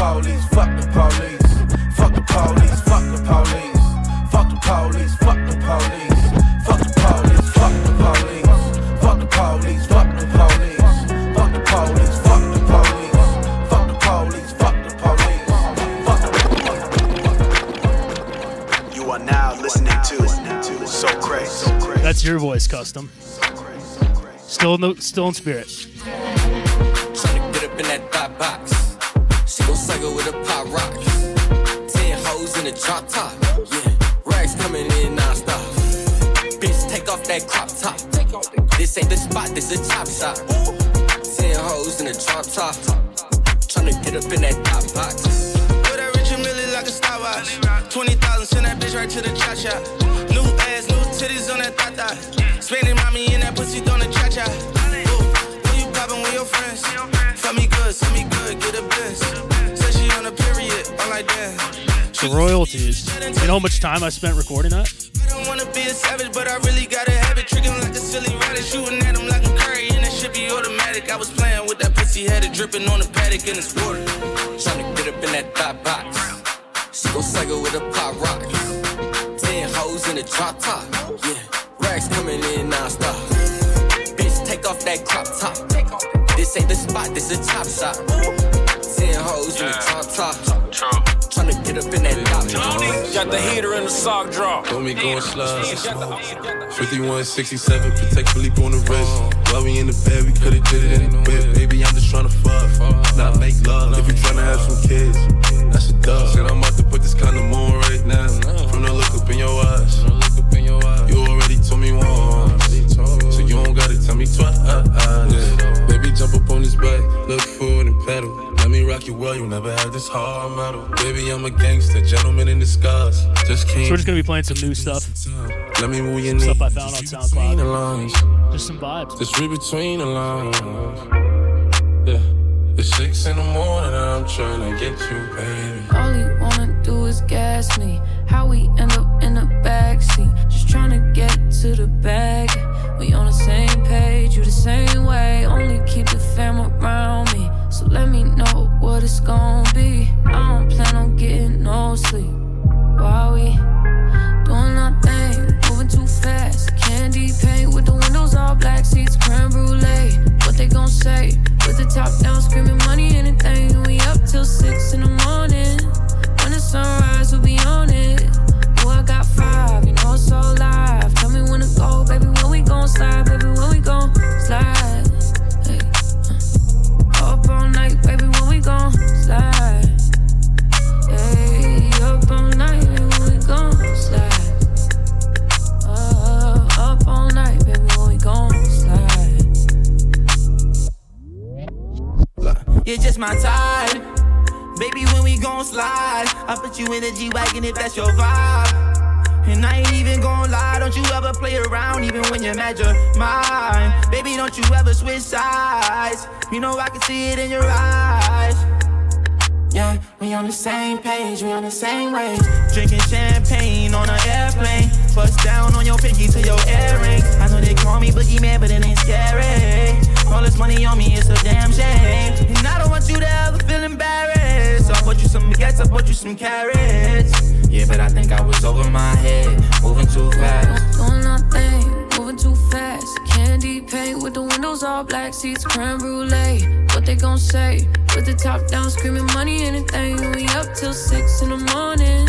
police, fuck the police. Fuck the police, fuck the police. Fuck the police, fuck the police. Fuck the police, fuck the police. Fuck the police, fuck the police. Fuck the police, fuck the police. Fuck the police, fuck the police. You are now listening to So Crazy. That's your voice, custom. Still in the, still in spirit. Drop top. Yeah, rags coming in non-stop. Bitch, take off that crop top. This ain't the spot, this a chop shop. Ten hoes in a drop top. Tryna get up in that top box. Put that Richard Mille like a stopwatch. 20,000, send that bitch right to the cha cha. New ass, new titties on that tata. Spending mommy in that pussy on the cha cha. When you poppin' with your friends? Fuck me good, send me good, get a bliss. Say she on a period, I'm like damn. The royalties. You know how much time I spent recording that? I don't wanna be a savage, but I really gotta have it. Tricking like a silly rabbit, shooting at him like a curry, and that shit be automatic. I was playing with that pussy, had it dripping on the paddock in it's water. Tryna get up in that thought box. She gon' cycle with a pop rocks. Ten hoes in a drop top. Yeah, rags coming in non-stop. Bitch, take off that crop top. This ain't the spot, this a chop shop. Ten hoes in a drop top. Tryna get up in that top. Got the heater in the sock drawer. Don't be going slugs. 5167, Patek Philippe on the wrist. While we in the bed, we could've did it in the whip. Baby, I'm just tryna fuck, not make love. If you tryna have some kids, that's a dub. Said I'm about to put this condom on right now. From the look up in your eyes. Me you never had this hard metal. Baby, I'm a gangster, gentleman in disguise. Just So we're just gonna be playing some new stuff. Let me move your Stuff knee. I found on Just read between the lines. SoundCloud. Just some vibes. Just read between the lines. Yeah. It's six in the morning, And I'm trying to get you, baby. All he wanna do is gas me. How we end up in the backseat. Just tryna get to the bag. We on the same page, you the same way. Only keep the fam around me. So let me know what it's gonna be. I don't plan on getting no sleep. While we doing our thing, moving too fast. Candy paint with the windows all black, seats creme brulee. What they gon' say? With the top down, screaming money, anything. We up till six in the morning. When the sunrise, we'll be on it. Oh, I got five, you know it's all live. Tell me when to go, baby. When we gon' slide, baby. When we gon' slide. We gon' slide. Hey, up all night. We gon' slide. Uh, up all night, baby. We gon' slide. You're just my type. Baby, when we gon' slide, I put you in the G Wagon if that's your vibe. And I ain't even gonna lie, don't you ever play around, even when you're mad you're mine. Baby, don't you ever switch sides. You know I can see it in your eyes. Yeah, we on the same page, we on the same wave. Drinking champagne on an airplane. Bust down on your pinky to your earring. I know they call me Boogie Man, but it ain't scary. All this money on me, it's a damn shame. And I don't want you to ever feel embarrassed. So I bought you some baguettes, I bought you some carrots. But I think I was over my head, moving too fast. Doing nothing, moving too fast. Candy paint with the windows all black, seats creme brulee. What they gon' say? With the top down, screaming money, anything. We up till six in the morning.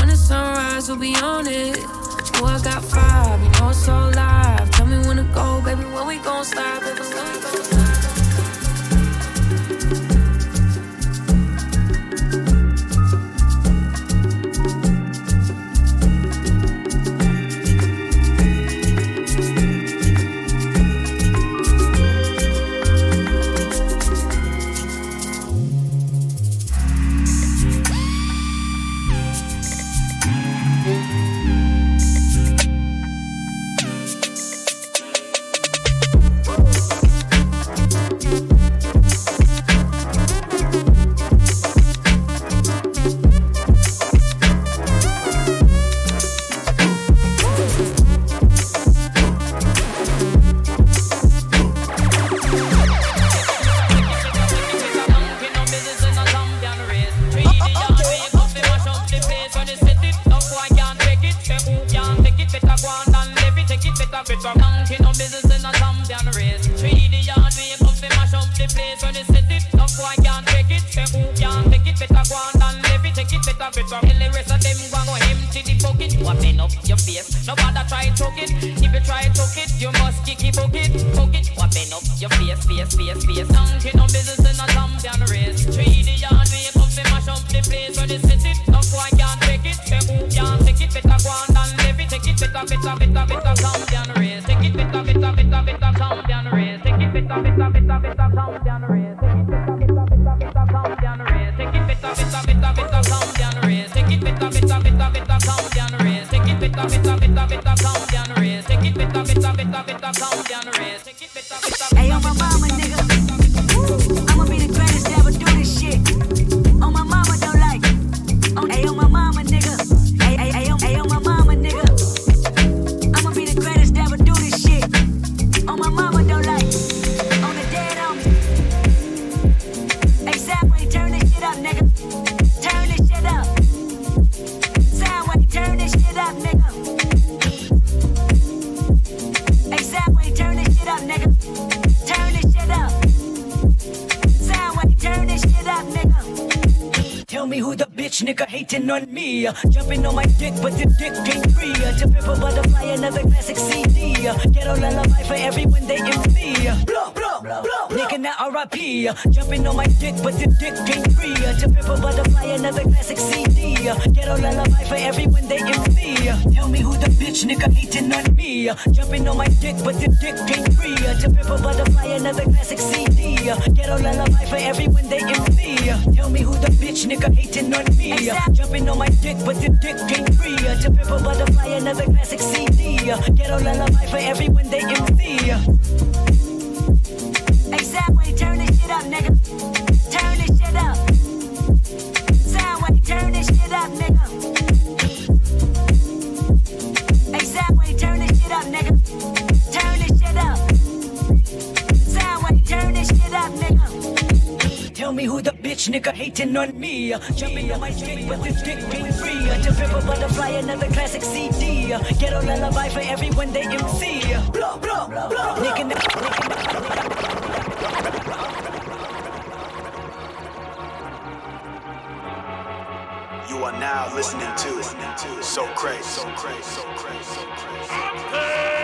When the sunrise, we'll be on it. Oh, I got five, you know it's all live. Tell me when to go, baby. When we gon' baby. Take it better. Champion race. Take it. Take it better, better, Uh, jumping on my dick, but the dick ain't free. Uh, to pimp a butterfly, another classic CD. Uh, ghetto lullaby for everyone they envy. Uh, blow, blow, blow, blow. Nigga, now RIP. Uh, jumping on my dick, but the dick ain't free. Uh, to pimp a butterfly, another classic CD. Uh, ghetto lullaby for everyone they envy. Uh, tell me who the bitch nigga hating on me. Jumping on my dick, but the dick ain't free. Uh, to pimp a butterfly, another classic CD. Uh, ghetto lullaby for everyone they envy. Uh, tell me who the bitch nigga hating on me. Uh, jumping on my dick, but the dick ain't free. To pimp a butterfly, another classic CD. Ghetto lullaby for everyone they envy. Me who the bitch nigga hating on me. Jumping on my dick, but the dick ain't free. To pimp a butterfly, another classic CD. Uh, ghetto lullaby for everyone they MC. Uh, blow, blow, blow. Nigga, nigga, You are now listening to Sokrates. So Crazy. So Crazy. So Crazy. Yeah,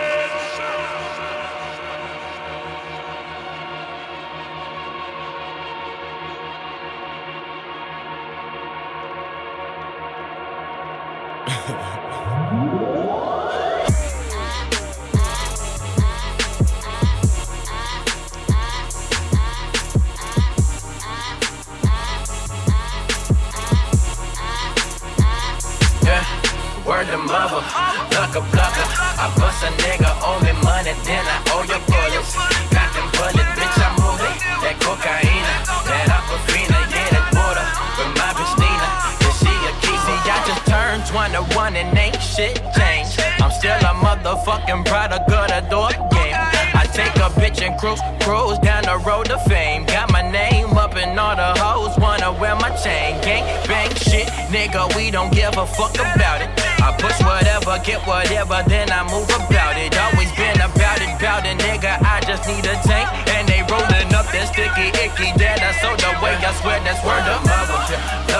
cruise, cruise down the road to fame. Got my name up and all the hoes wanna wear my chain. Gang, bang, shit, nigga, we don't give a fuck about it. I push whatever, get whatever, then I move about it. Always been about it, about it, nigga. I just need a tank, and they rolling up that sticky icky that I sold away. I swear that's word of mother.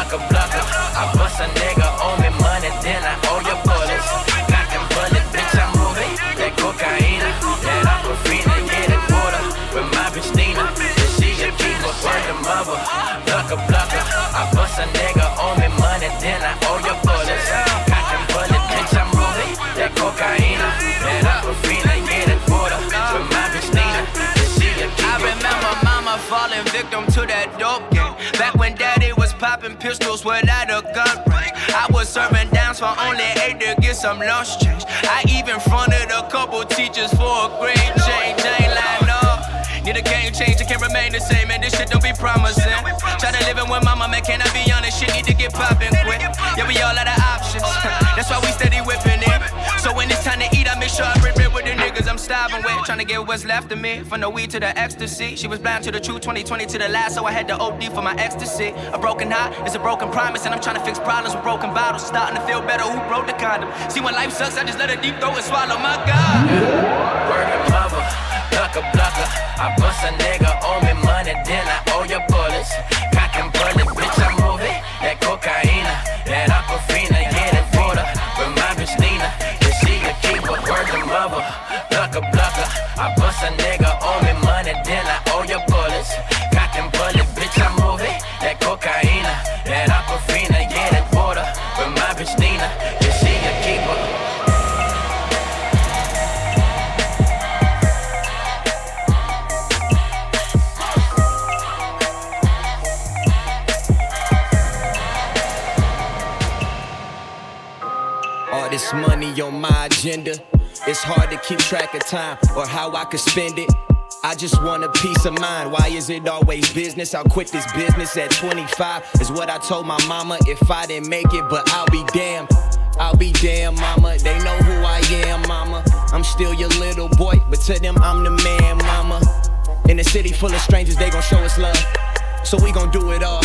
Victim to that dope game. Back when daddy was popping pistols without a gun range. I was serving downs for only eight to get some lunch change. I even fronted a couple teachers for a grade change. Ain't lying, no. Need a game change, it can't remain the same, and this shit don't be promising. Tryna live it with mama, man, can I be honest? Shit need to get poppin' quick. Yeah, we all out of options. That's why we steady whipping it. So when it's time to starving with. trying to get what's left of me. From the weed to the ecstasy. She was blind to the truth, 2020 to the last, so I had to OD for my ecstasy. A broken heart is a broken promise, and I'm trying to fix problems with broken bottles. Starting to feel better, who broke the condom? See, when life sucks, I just let it deep throat and swallow my God. Of mother, plucker, plucker. I bust a nigga, owe me money, then I owe you bullets. Cock and agenda. It's hard to keep track of time or how I could spend it. I just want a peace of mind. Why is it always business? I'll quit this business at 25, is what I told my mama if I didn't make it, but I'll be damned. I'll be damn, mama. They know who I am, mama. I'm still your little boy, but to them, I'm the man, mama. In a city full of strangers, they gon' show us love. So we gon' do it all.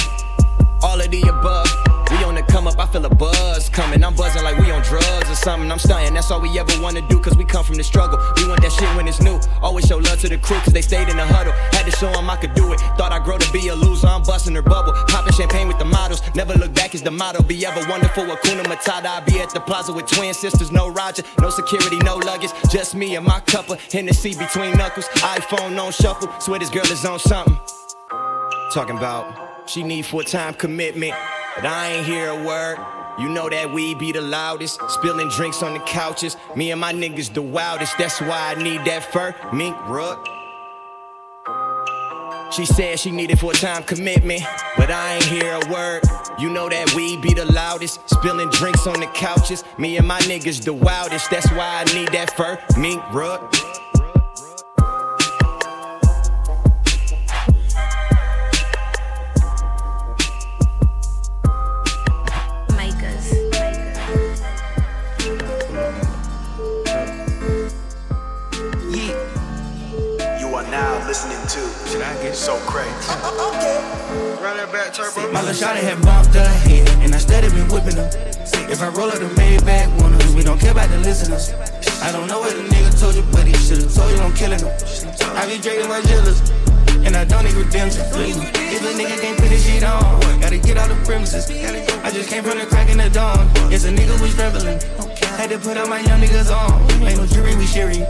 All of the above. We on the come up, I feel a buzz coming. I'm buzzing like we on drugs or something. I'm stunting, that's all we ever wanna do, cause we come from the struggle. We want that shit when it's new. Always show love to the crew, cause they stayed in the huddle. Had to show them I could do it. Thought I'd grow to be a loser, I'm busting her bubble. Popping champagne with the models. Never look back is the motto. Be ever wonderful, Akuna Matata. I be at the plaza with twin sisters, no Roger, no security, no luggage. Just me and my cuppa. Hennessy between knuckles. iPhone on shuffle. Swear this girl is on something. Talking about she need full time commitment, I ain't hear a word. You know that we be the loudest, spilling drinks on the couches. Me and my niggas the wildest. That's why I need that fur mink rug. She said she needed full time commitment, but I ain't hear a word. You know that we be the loudest, spilling drinks on the couches. Me and my niggas the wildest. That's why I need that fur mink rug. Get so crazy? Okay. Run that back turbo. My little shawty had bumped her head, and I steady been whipping them. If I roll up the Maybach winners, we don't care about the listeners. I don't know what the nigga told you, but he should've told you I'm killing them. I be drinking my jealous, and I don't need redemption. If a nigga can't put this shit on, gotta get out the premises. I just came from the crack in the dawn. Yes, a nigga was traveling. Had to put all my young niggas on. Ain't no jury, we sharing.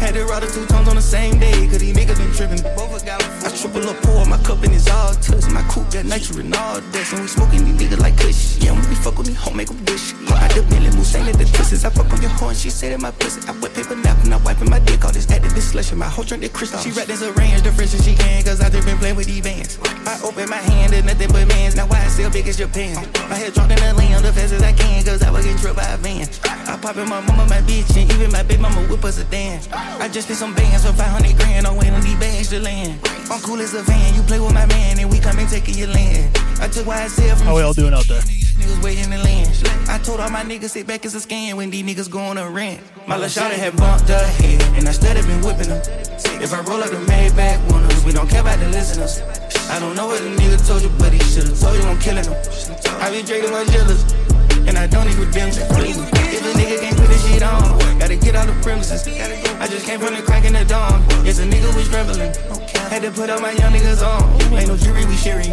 Had to the two tones on the same day, cause these niggas been tripping. I triple up, pour my cup and it's all touch. My coupe got nitro and all that. And we smoking these niggas like kush. Yeah, when we fuck with me, home make 'em dish. I the Billy Moose, ain't let the twists. I fuck on your horn, she said that my pussy. I wet paper nap and I wiping my dick. All this activist slushing my whole drink, the crystal. She read this arrange the freshest she can, cause I just been playing with these bands. I open my hand and nothing but mans. Now why I still big as Japan? My head drunk in the land, the fast as I can, cause I was getting tripped by a van. I pop in my mama, my bitch, and even my baby mama whip us a dance. I just spent some bands for 500 grand, I'm waiting on these bags to land. I'm cool as a van, you play with my man, and we come and take your land. I took YSL from How we all doing out there? niggas waiting to land. I told all my niggas sit back as a scan when these niggas go on a rant. My little shawty had bumped her head, and I steady been whipping them. If I roll up the Maybach winners, we don't care about the listeners. I don't know what the nigga told you, but he should've told you I'm killing him. I be drinking my jealous, and I don't need redemption. If a nigga can't put this shit on, gotta get out the premises. I just came from the crack in the dawn. Yes, a nigga was trembling. Had to put all my young niggas on. Ain't no jury, we sharing.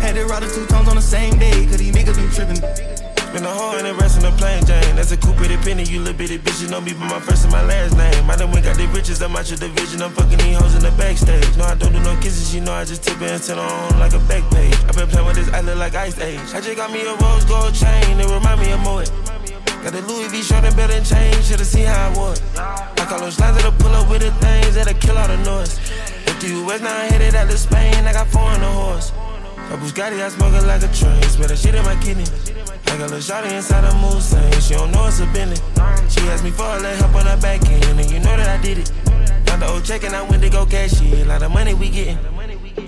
Had to roll the two tones on the same day, cause these niggas been tripping. Been a whole and rest in the plain Jane. That's a coupe a penny, you little bitty bitch. You know me by my first and my last name. I done went got the riches, I'm out your division. I'm fucking these hoes in the backstage. No, I don't do no kisses, you know I just tip it and turn on like a back page. I been playing with this, I look like Ice Age. I just got me a rose gold chain, it remind me of Moet. Got the Louis V shirt and belt and chain, should've seen how I was. I call those lines that'll pull up with the things that'll kill all the noise. If the US now headed out to Spain, I got four on the horse. A Bugatti, I smoking like a train, smell that shit in my kidney. I got a shawty inside a Mustang, she don't know it's a Bentley. She asked me for a little help on her back end, and you know that I did it. Got the old check and I went to go cash it, a lot of money we getting.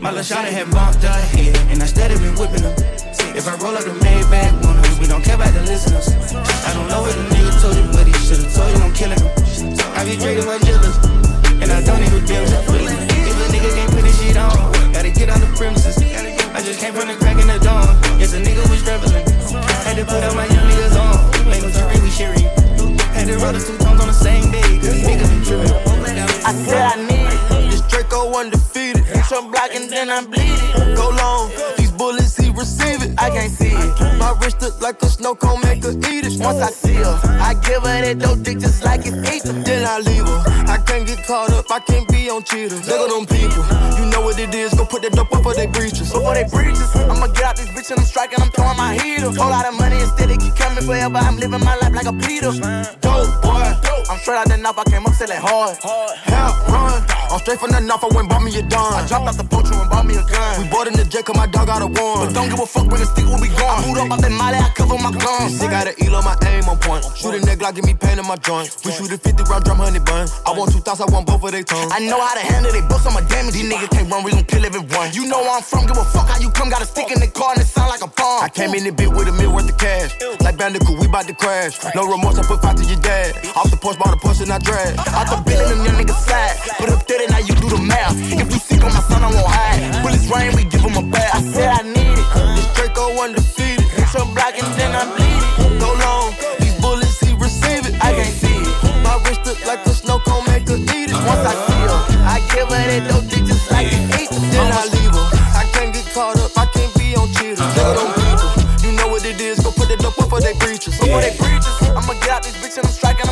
My little shawty had bumped her head, and I steady been whipping them. If I roll up the Maybach winners, we don't care about the listeners. I don't know what the nigga told you, but he should've told you I'm killing him. I be drinking my jealous, and I don't need redemption. If then I'm bleeding. Go long. These bullets, he receive it. I can't see it. My wrist look like a snow cone, make her eat it. Once I see her, I give her that dope dick just like it's ether. Then I leave her. I can't get caught up, I can't be on cheaters. Look at them people. You know what it is, go put that dope up for they breaches. Before they breaches, I'ma get out this bitch and I'm striking, I'm throwing my heater. Whole lot of money instead, it keep coming forever. I'm living my life like a Peter. Dope boy, I'm straight out the knife, I came up selling hard. Hell, run. I'm straight from the knife, I went bought me a dime. I dropped out the poacher and bought me a gun. We bought in the jet, cause my dog got a one. But don't give a fuck, bring a stick when we gone. I moved up out that molly, I cover my guns. Sick got an eel on my aim on point. Shoot a neck like give me pain in my joint. We shoot a 50 round drum, honey bun. I want two thoughts, I want both of their tongues. I know how to handle they books, I'm a damage. These niggas can't run, we gon' kill everyone. You know where I'm from, give a fuck how you come. Got a stick in the car and it sound like a bomb. I came in the bit with a meal worth of cash. Like Bandicoot, we bout to crash. No remorse, I put five to your dad. Off the porch, bought a Porsche I drag. Niggas slide. Put up 30, now you do the math. If you sick on my son, I won't hide. Bullets rain, we give him a bath. I said I need it. This Draco undefeated. Hit your block and then I bleed it. Go long, these bullets, he receive it. I can't see it. My wrist look like a snow cone, make her eat it. Once I see her, I give her that dope dick just like an eat. Then I leave her. I can't get caught up, I can't be on cheaters. Nigga don't. You know what it is, go put it up before they preachers. Before they preachers, I'ma get out this bitch and I'm striking,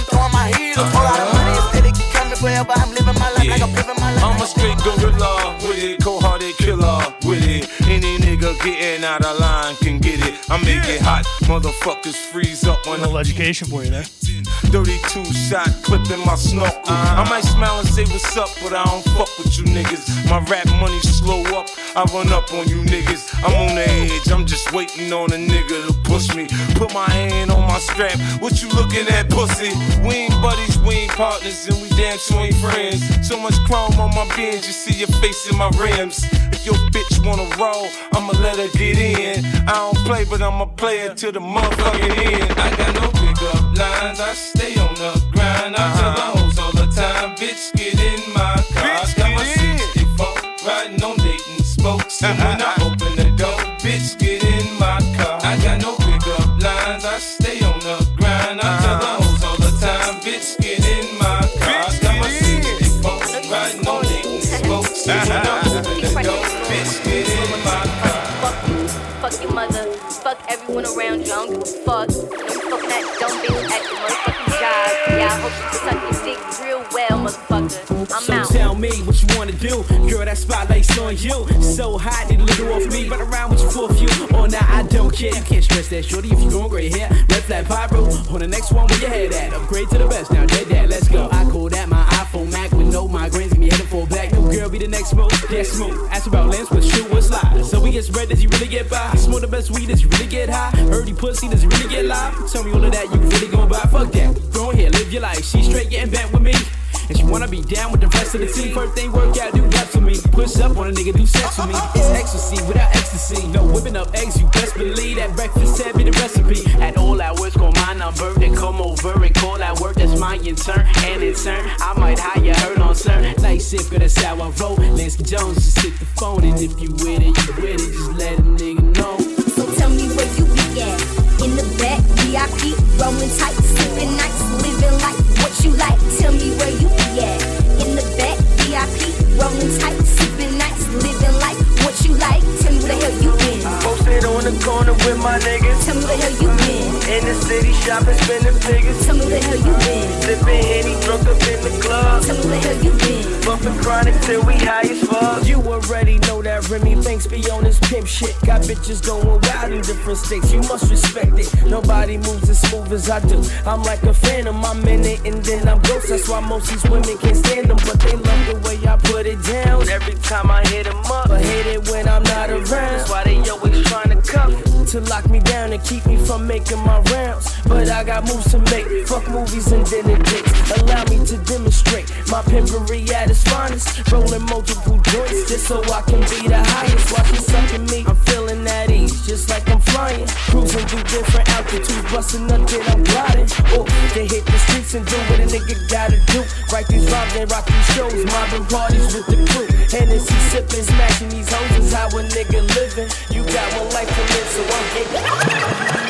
whole lot of money instead it coming forever. I'm living my life like I'm living my life. I'm a straight gorilla with it, cold hearted killer with it. Any nigga getting out of line can get it. I make it hot, motherfuckers freeze up when A little education for you there. 32 shot clip in my snorkel. I uh-huh. might smile and say what's up, but I don't fuck with you niggas. My rap money slow up, I run up on you niggas. I'm on the edge, I'm just waiting on a nigga to push me. Put my hand on my strap, what you looking at, pussy? We ain't buddies, we ain't partners, and we damn sure ain't friends. So much chrome on my bins, you see your face in my rims. If your bitch wanna roll, I'ma let her get in. I don't play, but I'ma play it to the motherfucking end. I got no lines, I stay on the grind. I tell the hoes all the time, bitch, get in my car. I got my 64 riding on Dayton spokes. And when me what you wanna do. Girl, that spotlight's on you. So hot, a little off me. Run around with you a few. Oh, now I don't care. You can't stress that, shorty, if you going gray hair. Red flag pyro. On the next one, where your head at? Upgrade to the best. Now, dead that, let's go. I call that my iPhone Mac with no migraines. Give me headed for black. New girl be the next move. Yeah, smooth. Ask about lens, but shoot what's live. So we get spread, does he really get by? Smoke the best weed, does he really get high? He pussy, does he really get live? Tell me all of that, you really gon' buy? Fuck that. Go ahead, live your life. She straight getting back with me. And she wanna be down with the rest of the team. First thing work out, do reps for me. Push up on a nigga, do sex for me. It's ecstasy without ecstasy. No whipping up eggs, you best believe that breakfast had be the recipe. At all hours, call my number, then come over and call at work. That's my intern, and in turn, I might hire her on CERN. Nice sip, good that's how I roll. Lansky Jones, just hit the phone, and if you with it, you with it, just let a nigga know. So tell me where you be at. In the back, VIP, rolling tight, sipping nice, living life. You like? Tell me where you be at. In the back, VIP, rolling tight, corner with my niggas. Tell me where the hell you been. In the city shopping, spending figures. Tell me where the hell you been. Sipping Henny, drunk up in the club. Tell me where the hell you been. Bumping chronic till we high as fuck. You already know that Remy Banks be on this pimp shit. Got bitches going wild in different states. You must respect it. Nobody moves as smooth as I do. I'm like a phantom. I'm in it and then I'm ghost. That's why most these women can't stand them. But they love the way I put it down. Every time I hit 'em up, But hate it when I'm not around. that's why they always trying to cuff. To lock me down and keep me from making my rounds. But I got moves to make. Fuck movies and dinner dates. Allow me to demonstrate my pimpery at its finest. Rolling multiple joints just so I can be the highest. Watch you sucking me. I'm feeling at ease, just like I'm flying. Cruising through different altitudes, busting up, then I'm gliding. Oh, they hit the streets and do what a nigga gotta do. Write these rhymes and rock these shows, mobbing parties with the crew. Hennessy sipping, smashing these hoes is how a nigga living. You got one life to live, so I'm getting.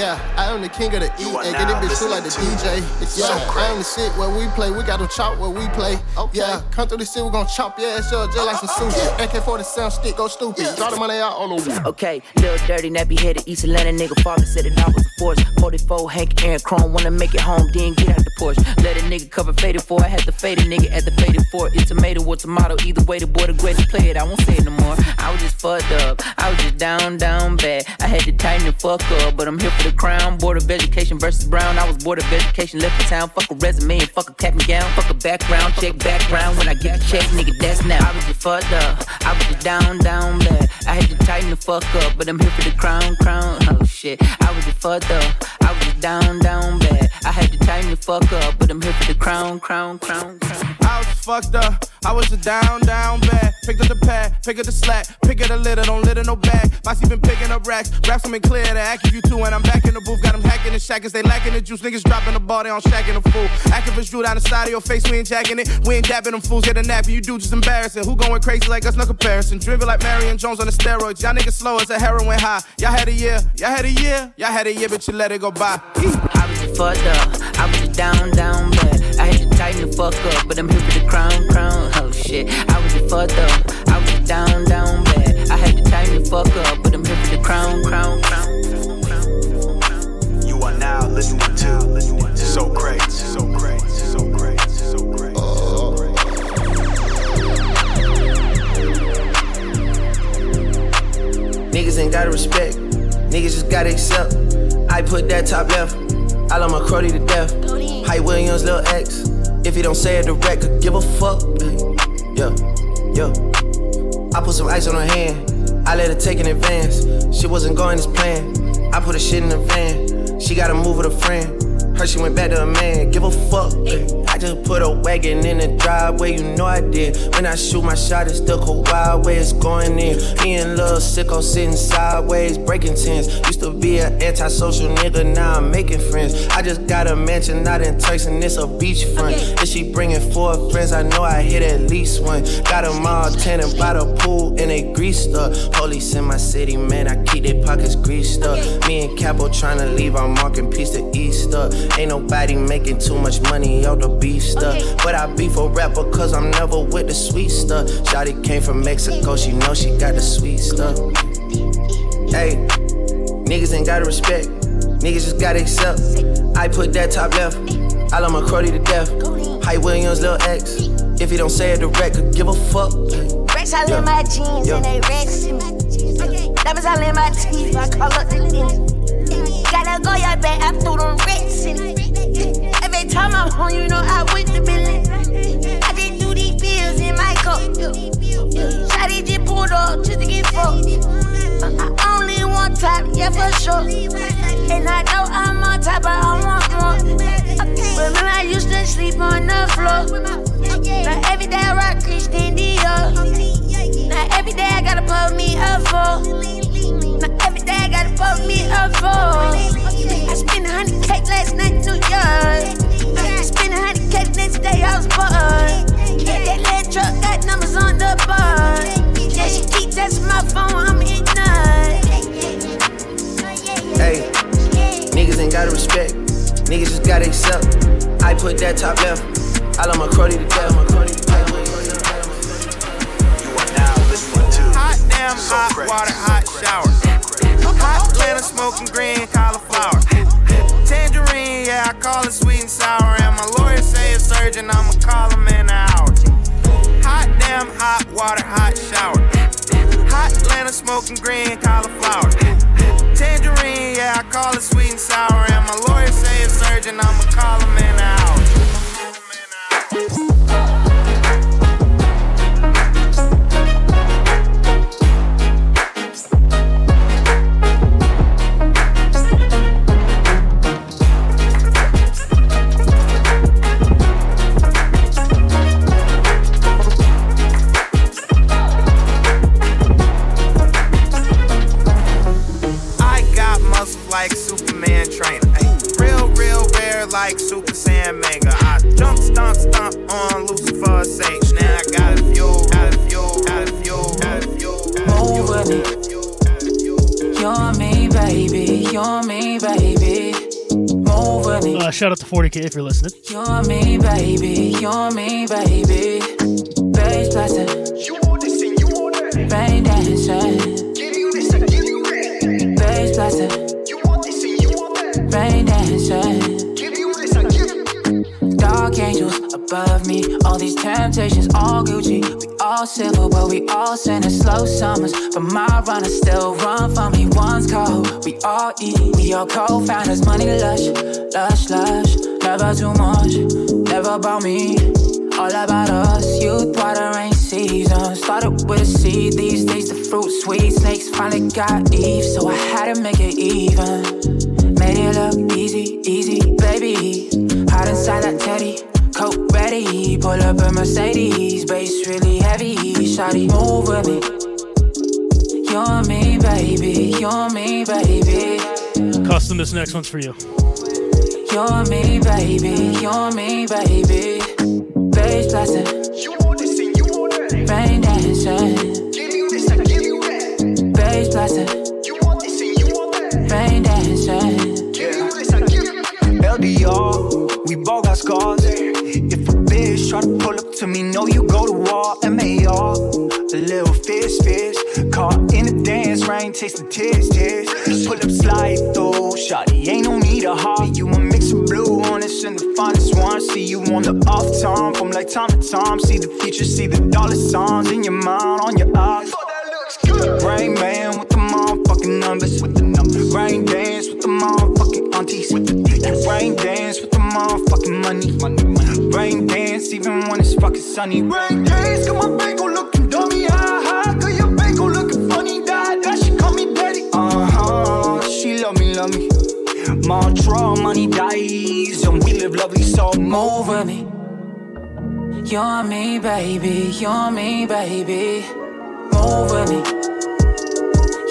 Yeah, I am the king of the E. And get it bitch too like the DJ. Yeah, I am the shit where we play. We got to chop where we play. Yeah, come through the city, we gon' chop your ass up just like some sushi. AK 47 stick, go stupid. Draw the money out on the Okay, little dirty, nappy headed East Atlanta nigga. Father said it I was a force. 44 Hank Aaron Chrome, wanna make it home, then get out the porch. Let a nigga cover faded for. I had to fade a nigga at the faded for. It's tomato or tomato. Either way, the boy the greatest play it. I won't say it no more. I was just fucked up. I was just down, down bad. I had to tighten the fuck up, but I'm here for the the crown. Board of Education versus Brown. I was board of education, left the town. Fuck a resume and fuck a cap and gown. Fuck a background, check background. When I get checked, nigga, that's now. I was just fucked up. I was just down, down bad. I had to tighten the fuck up, but I'm here for the crown, crown. Oh shit, I was just fucked up. I was just down, down bad. I had to tighten the fuck up, but I'm here for the crown, crown, crown, crown. I was fucked up. I was just down, down bad. Picked up the pad, pick up the slack, pick up the litter, don't litter no bag. Bossy been picking up racks, raps in clear to act you two, and I'm back in the booth. Got them hacking the shackers, they lacking the juice. Niggas dropping the ball, they on shacking the fool. Activists drew down the side of your face, we ain't jacking it. We ain't dapping them fools, get a nap, you do just embarrassing. Who going crazy like us, no comparison. Driven like Marion Jones on the steroids. Y'all niggas slow as a heroin high. Y'all had a year, y'all had a year, y'all had a year, but you let it go by. I was just fucked up. I was just down, down bad. I had to tighten the fuck up, but I'm here for the crown, crown. Oh shit, I was just fucked up. I was just down, down bad. I had to tighten the fuck up, but I'm here for the crown, crown, crown. You are now listening to Sokrates, So Crazy, Sokrates, So Crazy. Niggas ain't gotta respect, niggas just gotta accept. I put that top left, I love my cruddy to death. Hype Williams, Lil X. If he don't say it direct, could give a fuck. Yeah, yeah. I put some ice on her hand, I let her take in advance. She wasn't going as planned. I put a shit in the van, she gotta move with a friend. Heard she went back to a man, give a fuck. I just put a wagon in the driveway, you know I did. When I shoot my shot, it's still wild way it's going in. Me and Lil Sicko sitting sideways, breaking tens. Used to be an antisocial nigga, now I'm making friends. I just got a mansion out in Turks and it's a beachfront. If she bringing four friends, I know I hit at least one. Got them all tanning by the pool and they greased up. Police in my city, man, I keep their pockets greased up. Me and Capo tryna leave our marking piece to Easter. Ain't nobody making too much money out the beef stuff. But I beef a rapper cause I'm never with the sweet stuff. Shotty came from Mexico, she know she got the sweet stuff. Hey, niggas ain't gotta respect, niggas just gotta accept. I put that top left, I love my cruddy to death. Hype Williams, Lil X. If he don't say it direct, could give a fuck. Rex all in my jeans Yeah. and they Rex in me. Diamonds all in my teeth, I call up the lens. Go, your back, I threw them Rex in me. Every time I'm home, you know I went to Billy. I just do these pills in my cup. Shotty just pulled up just to get fucked. I only want top, yeah, for sure. And I know I'm on top, but I want more. Remember, I used to sleep on the floor. Now every day I rock Christian Dior. Now every day I gotta put me up for. Now every day I gotta put me up for. I spent a hundred K last night in New York. I spent a hundred K next day I was bored. Yeah, that lead truck got numbers on the board. Yeah, she keep texting my phone, I'm in Hey, niggas ain't gotta respect, niggas just gotta accept. I put that top left, I love my cruddy to death. My cruddy to death. Hot damn, hot water, hot shower. Hot Atlanta smoking green cauliflower. Tangerine, yeah, I call it sweet and sour. And my lawyer say it's urgent, I'ma call him in an hour. Hot damn, hot water, hot shower. Hot Atlanta smoking green cauliflower. Tangerine, yeah, I call it sweet and sour. And my lawyer say it's urgent, I'ma call him in an hour. Uh, shout out to 40K if you're listening. You're me, baby. You're me, baby. Bass blasting. You want this and you want that. Rain dancing. Give you this and give you that. Bass blasting. You want this and you want that. Rain dancing. Give you this and give you Dark angels above me. All these temptations, all Gucci. We all civil, but we all sin in slow summers. But my runners still run from me. One's cold. We all eat. We all co-founders, money lush, lush, lush. Never too much, never about me. All about us, youth, water, rain season. Started with a seed, these days the fruit sweet. Snakes finally got Eve, so I had to make it even. Made it look easy, easy, baby. Hot inside that teddy, coat ready. Pull up a Mercedes, bass really heavy. Shawty, move with me. You're me, baby. You're me, baby. Custom, this next one's for you. You're me, baby. You're me, baby. Bass blasting. Rain taste the tears, tears. Pull up, slide through. Shawty, ain't no need a hobby. You a mix of blue on this and the finest one. See you on the off time, from like time to time. See the future, see the dollar signs in your mind, on your eyes. Oh, Rain man with the motherfucking numbers. With the numbers. Rain dance with the motherfucking aunties. With the. Rain dance with the motherfucking money. money, money. Rain dance even when it's fucking sunny. Rain dance, got my bank Mantra, money dies, and we live lovely, so move with me. You're me, baby. You're me, baby. Move with me.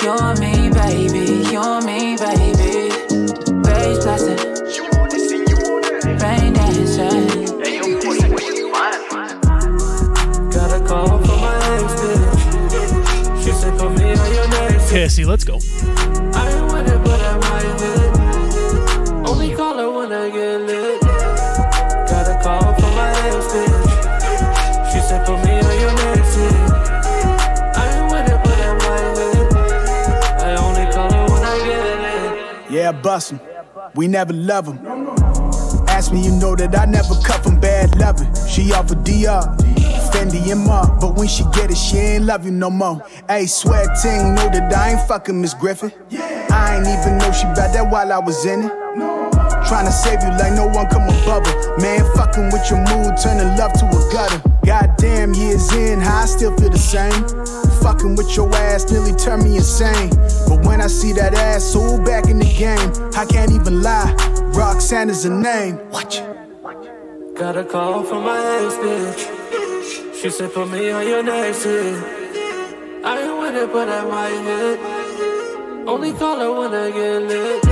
You're me, baby. You're me, baby. Bass blasting. Rain dancing. Got a call from my ex bitch. She said, put me on your next. Cassie, let's go. Bust 'em. We never love love 'em. Ask me, you know that I never cuff 'em bad loving. She off a DR, Fendi and Mark, but when she get it, she ain't love you no more. Ayy, swear ting, know that I ain't fucking Miss Griffin. I ain't even know she bad that while I was in it. Tryna save you like no one come above her. Man, fucking with your mood, turning love to a gutter. Goddamn, years in, how I still feel the same. Fucking with your ass nearly turned me insane. But when I see that ass so back in the game, I can't even lie. Roxanne is a name. Watch it. Got a call from my ex bitch. She said, put me on your next hit. I ain't with it, but I might hit. Only call her when I get lit.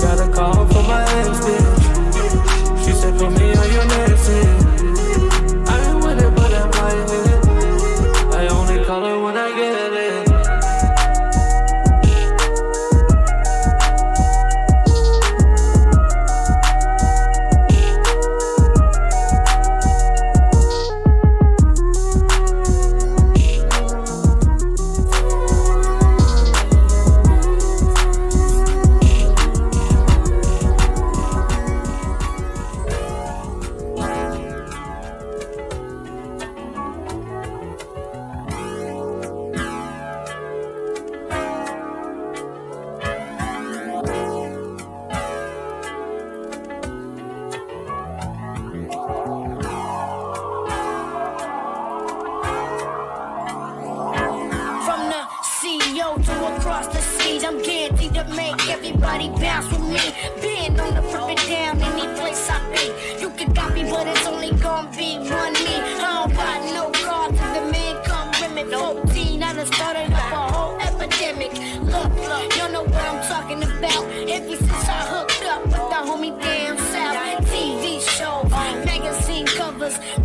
Got a call from my ex bitch. She said, put me on your next hit.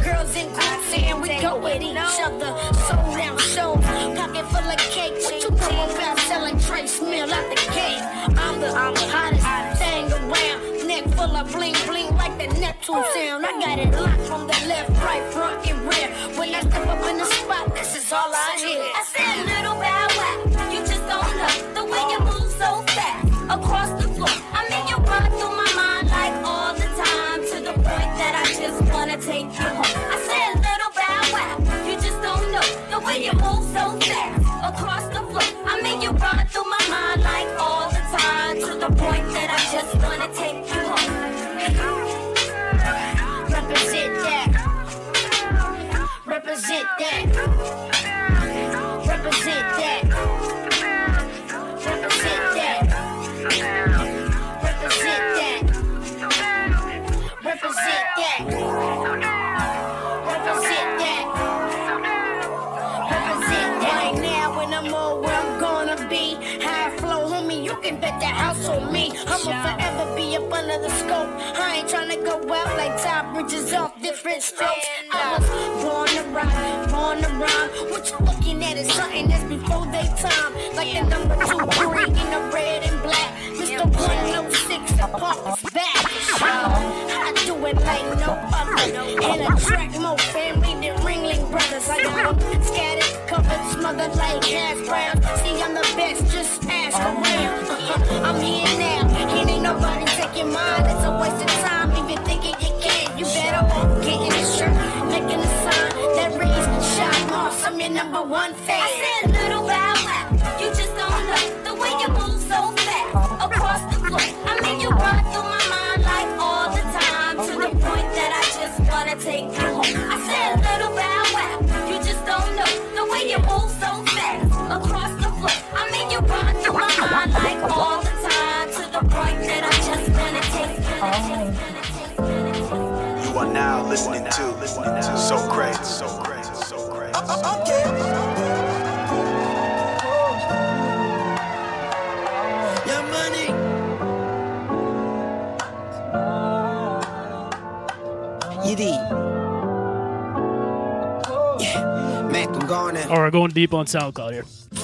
Girls in groups, and we go with each other. Sold out shows, pocket full of cake. What you know about selling Trace Mill out the gate? I'm the, I'm the hottest thing around. Neck full of bling bling like the Neptune sound. I got it locked from the left, right, front, and rear. When I step up in the spot, this is all I hear. I said little running through my mind like all the time to the point that I just wanna take you home. Represent that. Represent that. Represent that. Represent that. Represent that. Represent that. Me. I'ma forever be up under the scope. I ain't tryna go out like Todd Bridges off different strokes. I was born to ride, born to rhyme. What you looking at is something that's before they time. Like the number two three in the red and black. Mr. 106, the park is back. I do it like no other. And attract more family than Ringling Brothers. I got them scattered, smothered like hash brown. See, I'm the best, just ask around. I'm here now, and ain't nobody taking mine. It's a waste of time, even thinking you can. You better off getting a shirt, making a sign that reads Shad Moss. I'm your number one fan. I said little bow wow. You just don't know you run through my mind like all the time to the point that I just wanna take you. You are now listening to listening to So Crazy, So Crazy, So Crazy. Uh, uh, uh, Your money. Yeah, Mac, I'm going in. All right, going deep on SoundCloud here.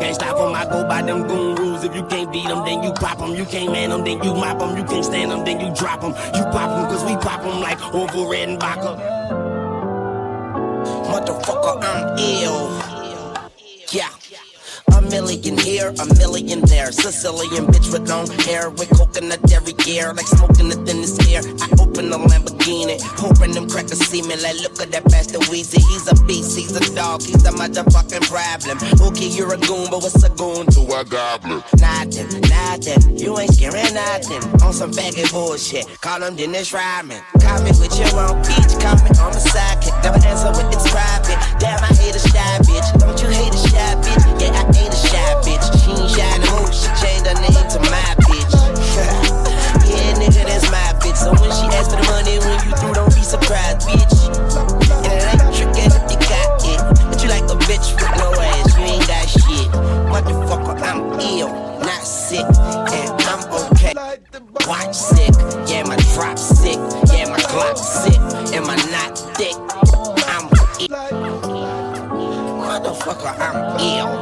can't stop him. I go by them goon rules. If you can't beat them, then you pop them. You can't man them, then you mop them. You can't stand them, then you drop them. You pop them, cause we pop them like Orville Redenbacher. Motherfucker, I'm ill. Yeah. A million here, a million there. Sicilian bitch with long hair, with coconut dairy gear, like smoking the thinnest air. I open the Lamborghini, hoping them crackers see me. Like, look at that bastard Weezy. He's a beast, he's a dog, he's a motherfucking problem. Okay, you're a goon, but what's a goon to a goblin? Nothing, nothing. You ain't scaring nothing. On some faggot bullshit. Call him Dennis Rodman. Call me with your own beach, call me on the sidekick. Never answer when it's private. Damn, I hate a shy bitch. Don't you hate a shy bitch? Yeah, I ain't a shy bitch. She ain't shy no more. She changed her name to my bitch. yeah, nigga, that's my bitch. So when she asks for the money, when you through, don't be surprised, bitch. Electric and you got it. But you like a bitch with no ass. You ain't got shit. Motherfucker, I'm ill, not sick. And I'm okay. Watch sick. Yeah, my drop sick. Yeah, my Glock sick. And my not thick. I'm ill. Motherfucker, I'm ill.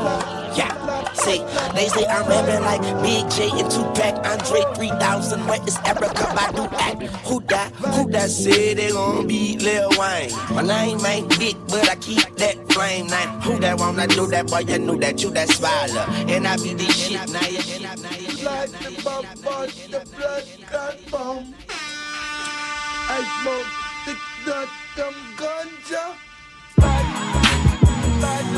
They say I'm rapping like Big J and Tupac, Andre 3000. Where is Erykah Badu at? Who that? Who that said they gon' beat Lil Wayne? My name ain't big, but I keep that flame name. Who that wanna do that? Boy, you knew that you that smiler. And I be this shit now. You, I, now Like the bomb, the blood clot bomb. I smoke thick nut, them ganja. You're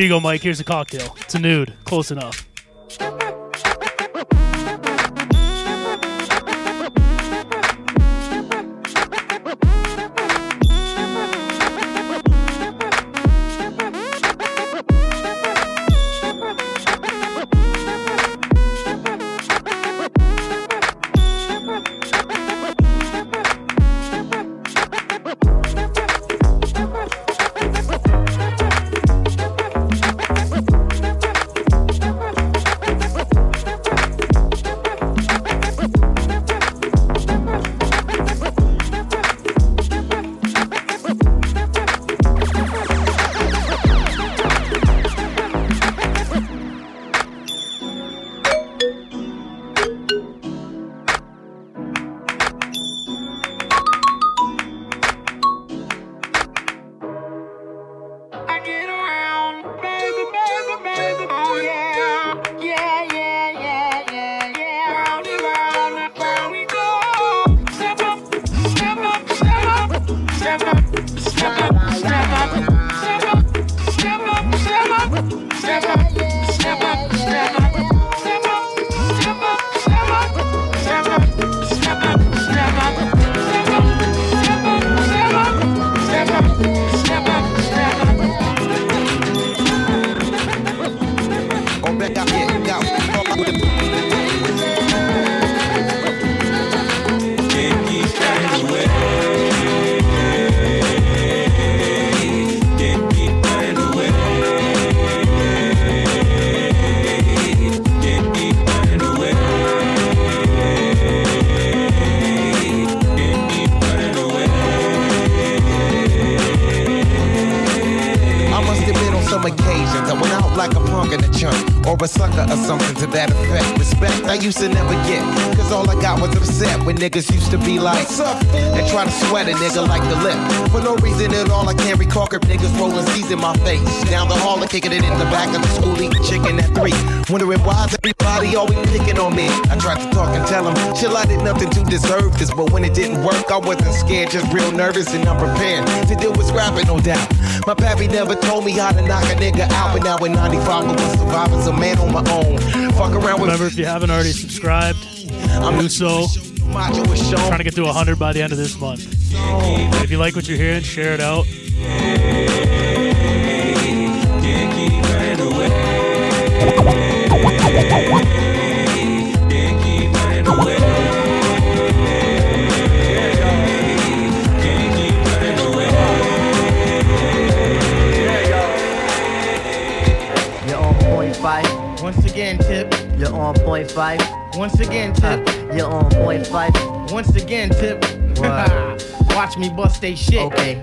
Here you go, Mike. Here's a cocktail. It's a nude. Close enough. Kicking it in the back of the school, eating chicken at three. Wondering why everybody always picking on me. I tried to talk and tell them, chill, I did nothing to deserve this. But when it didn't work, I wasn't scared, just real nervous and unprepared to deal with scrapping, no doubt. My pappy never told me how to knock a nigga out, but now in 95, I'm was surviving, a man on my own. Fuck around with Remember, if you haven't already subscribed, I'm do so. I'm trying to get to 100 by the end of this month. If you like what you're hearing, share it out. They shit. Okay.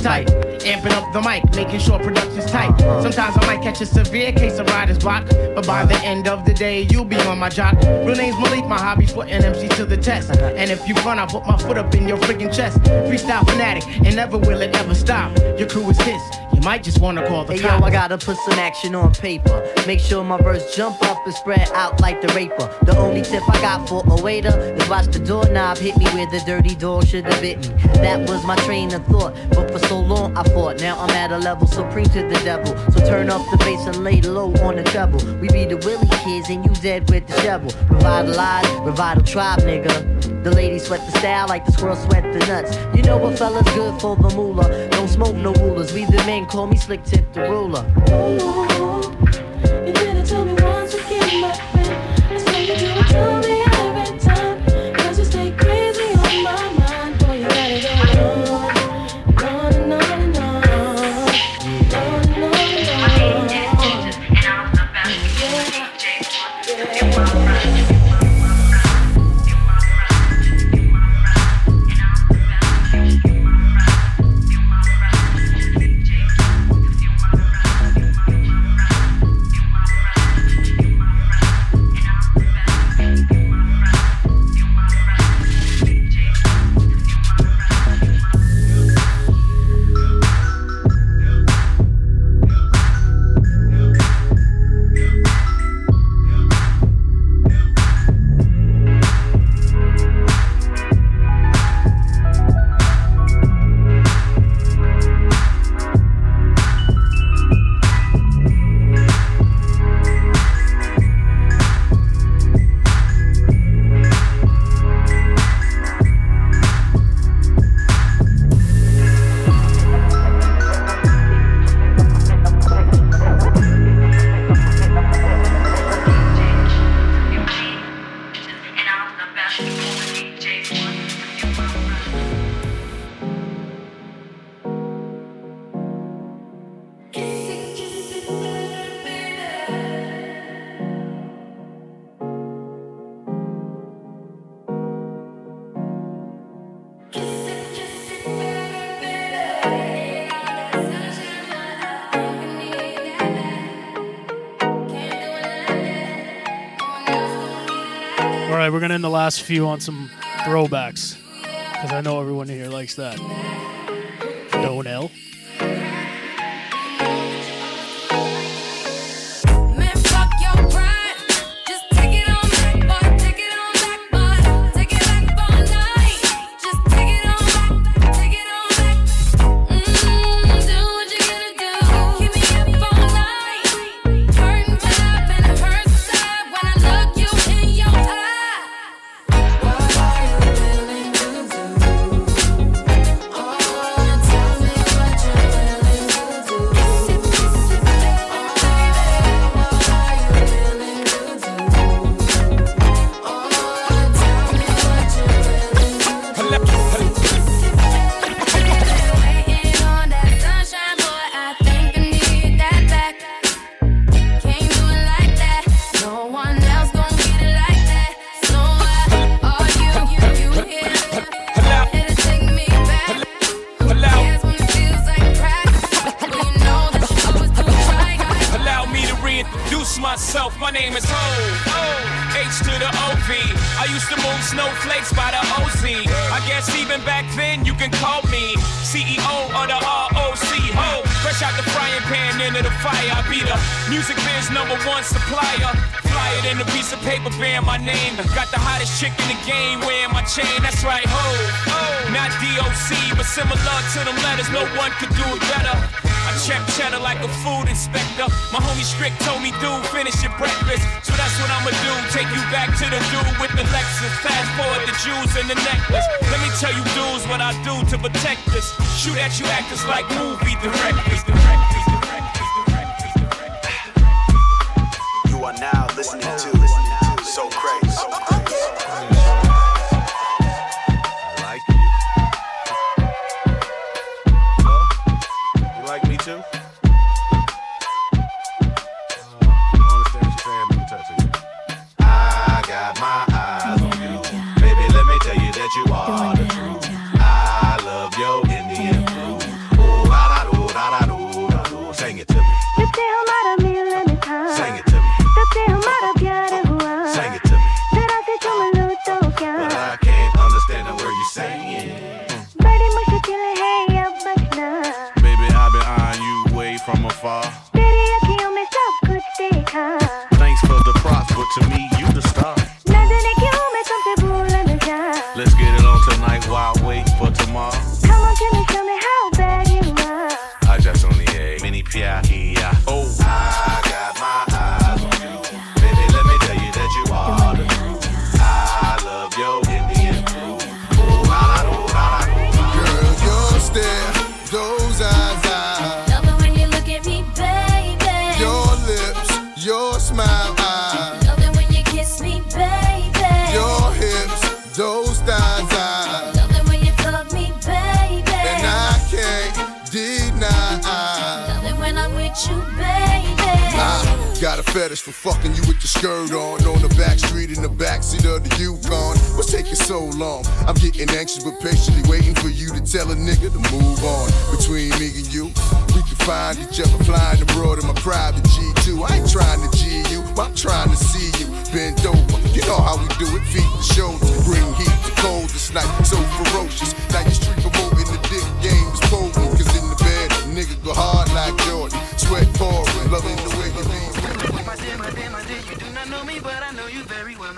Tight. Amping up the mic, making sure production's tight. Sometimes I might catch a severe case of writer's block, but by the end of the day, you'll be on my jock. Real name's Malik, my hobby's putting MCs to the test. And if you run, I'll put my foot up in your freaking chest. Freestyle fanatic, and never will it ever stop. Your crew is his, might just wanna call the Hey yo. I gotta put some action on paper. Make sure my verse jump up and spread out like the raper. The only tip I got for a waiter is watch the doorknob hit me where the dirty dog should have bit me. That was my train of thought, but for so long I fought. Now I'm at a level supreme to the devil. So turn up the bass and lay low on the treble. We be the Willie kids and you dead with the shovel. Revitalize, revital tribe, nigga. The ladies sweat the style like the squirrels sweat the nuts. You know what fella's good for the moolah. Don't smoke no rulers. We the men call me slick tip the ruler. Last few on some throwbacks because I know everyone here likes that. Don't are now listening to So Crazy.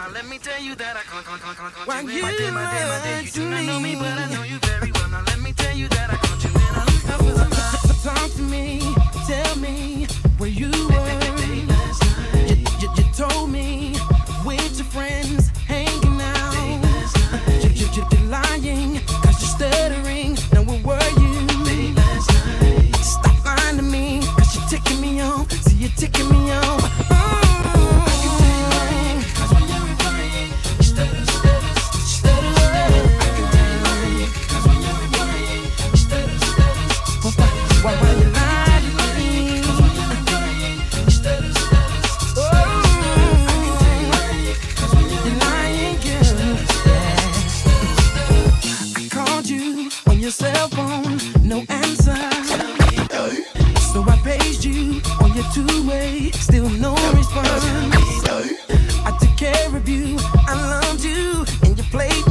Now let me tell you that I con con con con con Why you my day, my day, my day. You do not know me, but I know you very well. Now let me tell you that I caught you in a hookup for a lie. Talk to me, tell me where you were. You, you, you told me with your friends.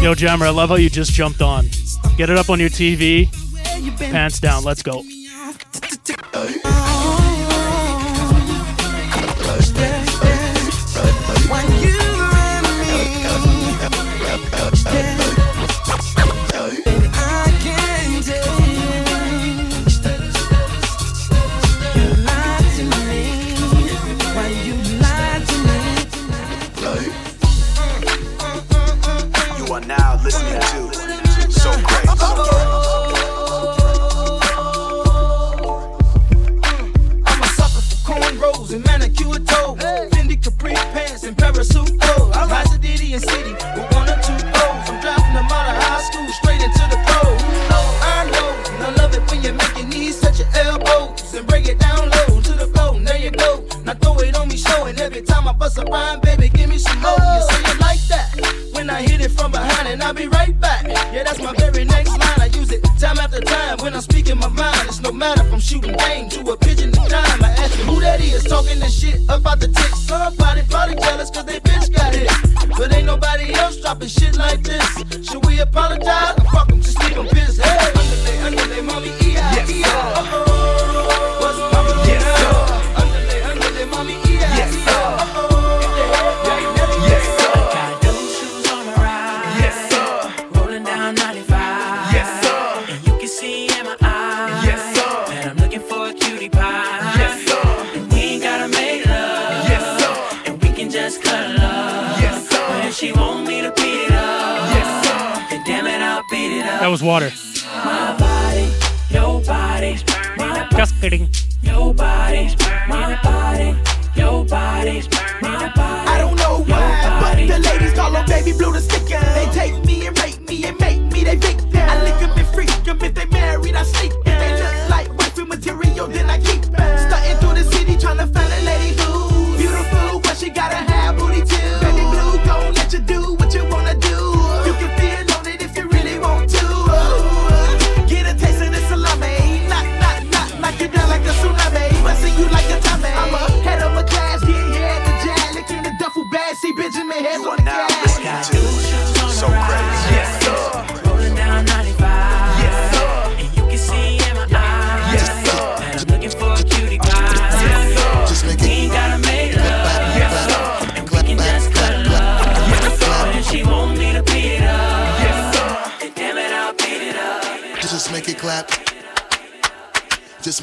Yo, Jammer, I love how you just jumped on. Get it up on your TV. Pants down. Let's go. you a toe. Fendi Capri pants and parasuit. Oh, I'm Diddy and City.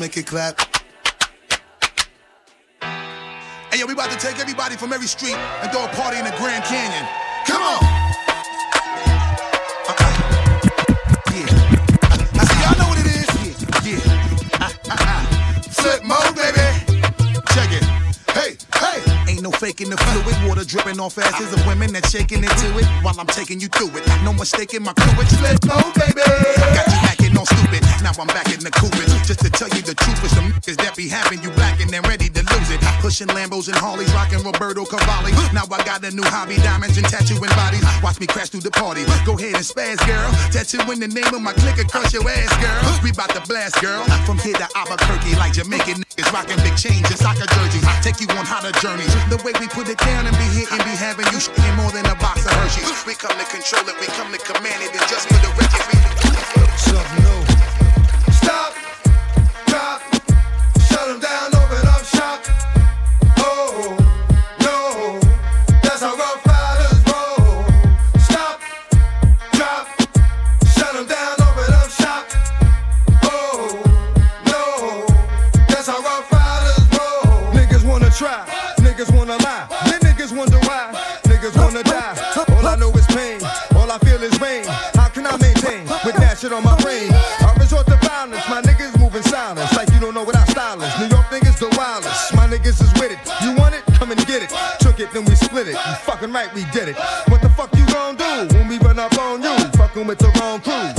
Make it clap. Hey, yo, we about to take everybody from every street and throw a party in the Grand Canyon. Come on! Uh-uh. Yeah. I see y'all know what it is. Yeah, yeah. Ah, ah, ah. Flip mode, baby. Check it. Hey, hey. Ain't no faking the fluid. Water dripping off asses of women that shaking into it while I'm taking you through it. No mistaking my crew. It's flip mode, baby. All stupid. Now I'm back in the Cupid. Just to tell you the truth, it's some niggas that be having you black and ready to lose it. Pushing Lambos and Harleys, rocking Roberto Cavalli. Now I got a new hobby, diamonds and tattooing bodies. Watch me crash through the party. Go ahead and spaz, girl. Tattooing the name of my clique across your ass, girl. We bout to blast, girl. From here to Albuquerque, like Jamaican niggas rocking big chains and soccer jerseys. Take you on hotter journeys. The way we put it down and be hitting, be having you shitting more than a box of Hershey's. We come to control it, we come to command it, and just for the record, we something new. On my brain? I resort to violence, my niggas moving silence. Like you don't know what I style is. New York niggas the wildest, my niggas is with it. You want it? Come and get it. Took it, then we split it. You fucking right, we did it. What the fuck you gon' do when we run up on you? Fucking with the wrong crew.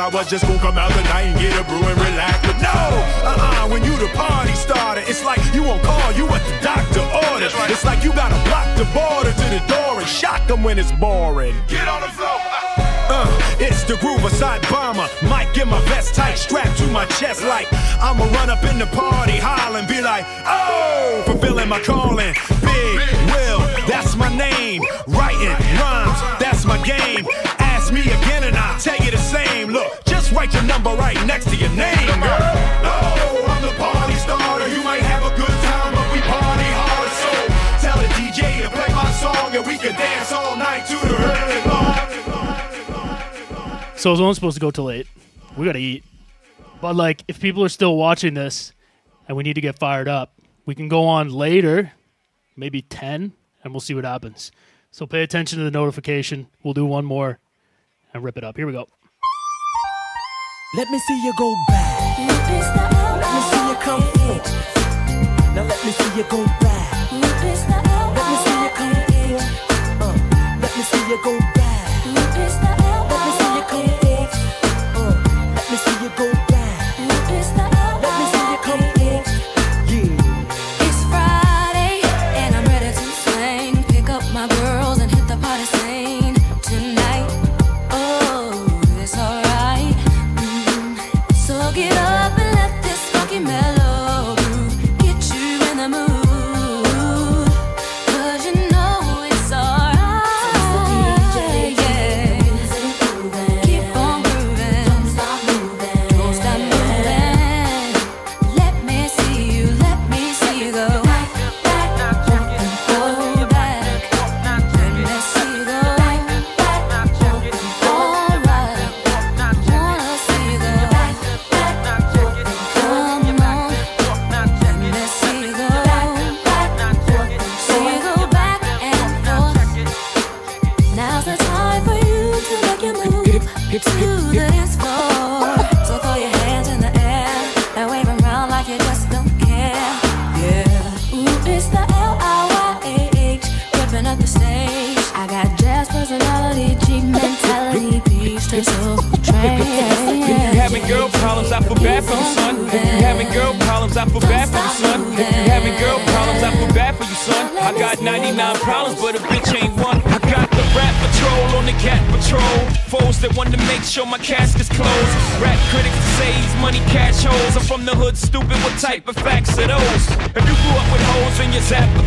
Thought I was just gonna come out tonight and get a brew and relax, but no, uh-uh. When you the party starter, it's like you won't call you what the doctor ordered. It's like you gotta block the border to the door and shock them when it's boring. Get on the floor. Uh, it's the groove side bomber. Mic in my vest tight, strapped to my chest like I'ma run up in the party, holler and be like, oh, fulfilling my calling. Big Will, that's my name. Writing rhymes, that's my game. Ask me again and I'll tell you the same. Look, just write your number right next to your name, girl. Oh, I'm the party starter. You might have a good time, but we party hard. So tell the DJ to play my song and we can dance all night to the early morning. So I was only supposed to go till eight. We gotta eat. But like, if people are still watching this, and we need to get fired up, we can go on later, maybe ten, and we'll see what happens. So pay attention to the notification. We'll do one more and rip it up. Here we go. Let me see you go back. Let me see you come forward. Now let me see you go back. Let me see you come forward. Uh, let me see you go back.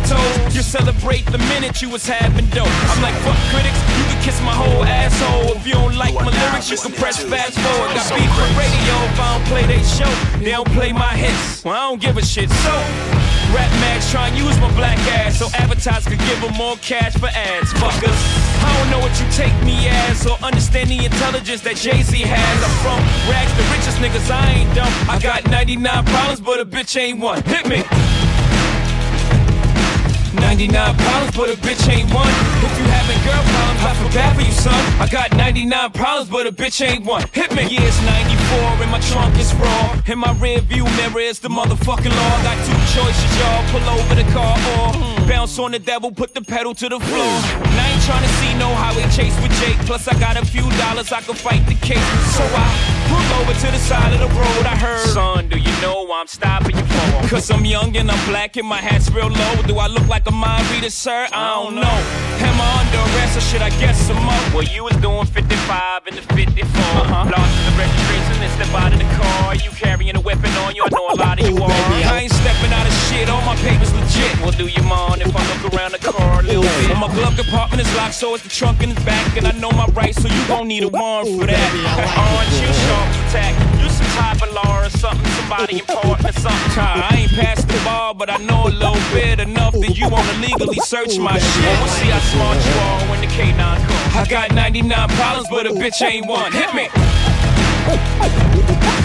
Toes, you celebrate the minute you was having dope. I'm like, fuck critics, you can kiss my whole asshole. If you don't like my lyrics, you can press fast forward. Got beef with radio if I don't play they show. They don't play my hits. Well, I don't give a shit. So, Rap Max try and use my black ass so advertisers could give them more cash for ads. Fuckers, I don't know what you take me as or understand the intelligence that Jay Z has. I'm from rags, the richest niggas. I ain't dumb. I got 99 problems, but a bitch ain't one. Hit me. 99 problems, but a bitch ain't one. If you having girl problems, I feel bad for you, son. I got 99 problems, but a bitch ain't one. Hit me. Yeah, it's 94 and my trunk is raw. In my rear view mirror is the motherfucking law. Got two choices, y'all. Pull over the car or bounce on the devil, put the pedal to the floor. And I ain't trying to see no highway chase with Jake. Plus, I got a few dollars, I can fight the case. So I pull over to the side of the road. I heard, son, do you know why I'm stopping you for? Cause I'm young and I'm black and my hat's real low. Do I look like a mind reader, sir? I don't know. Am I under arrest or should I guess some more? Well, you was doing 55 in the 54. Uh-huh. Lost in the registration and step out of the car. You carrying a weapon on you, I know a lot of you are. I ain't stepping out of shit, all my papers legit. Well, do you mind if I look around the car a little bit? Well, my glove compartment is locked, so it's the trunk in the back. And I know my rights, so you gon' need a warrant for that. Aren't you sharp attack? You some type of law or something, somebody important or something. I ain't past the ball, but I know a little bit enough that you wanna legally search my shit. We'll see how smart you are when the K9 comes. I got 99 problems, but a bitch ain't one. Hit me.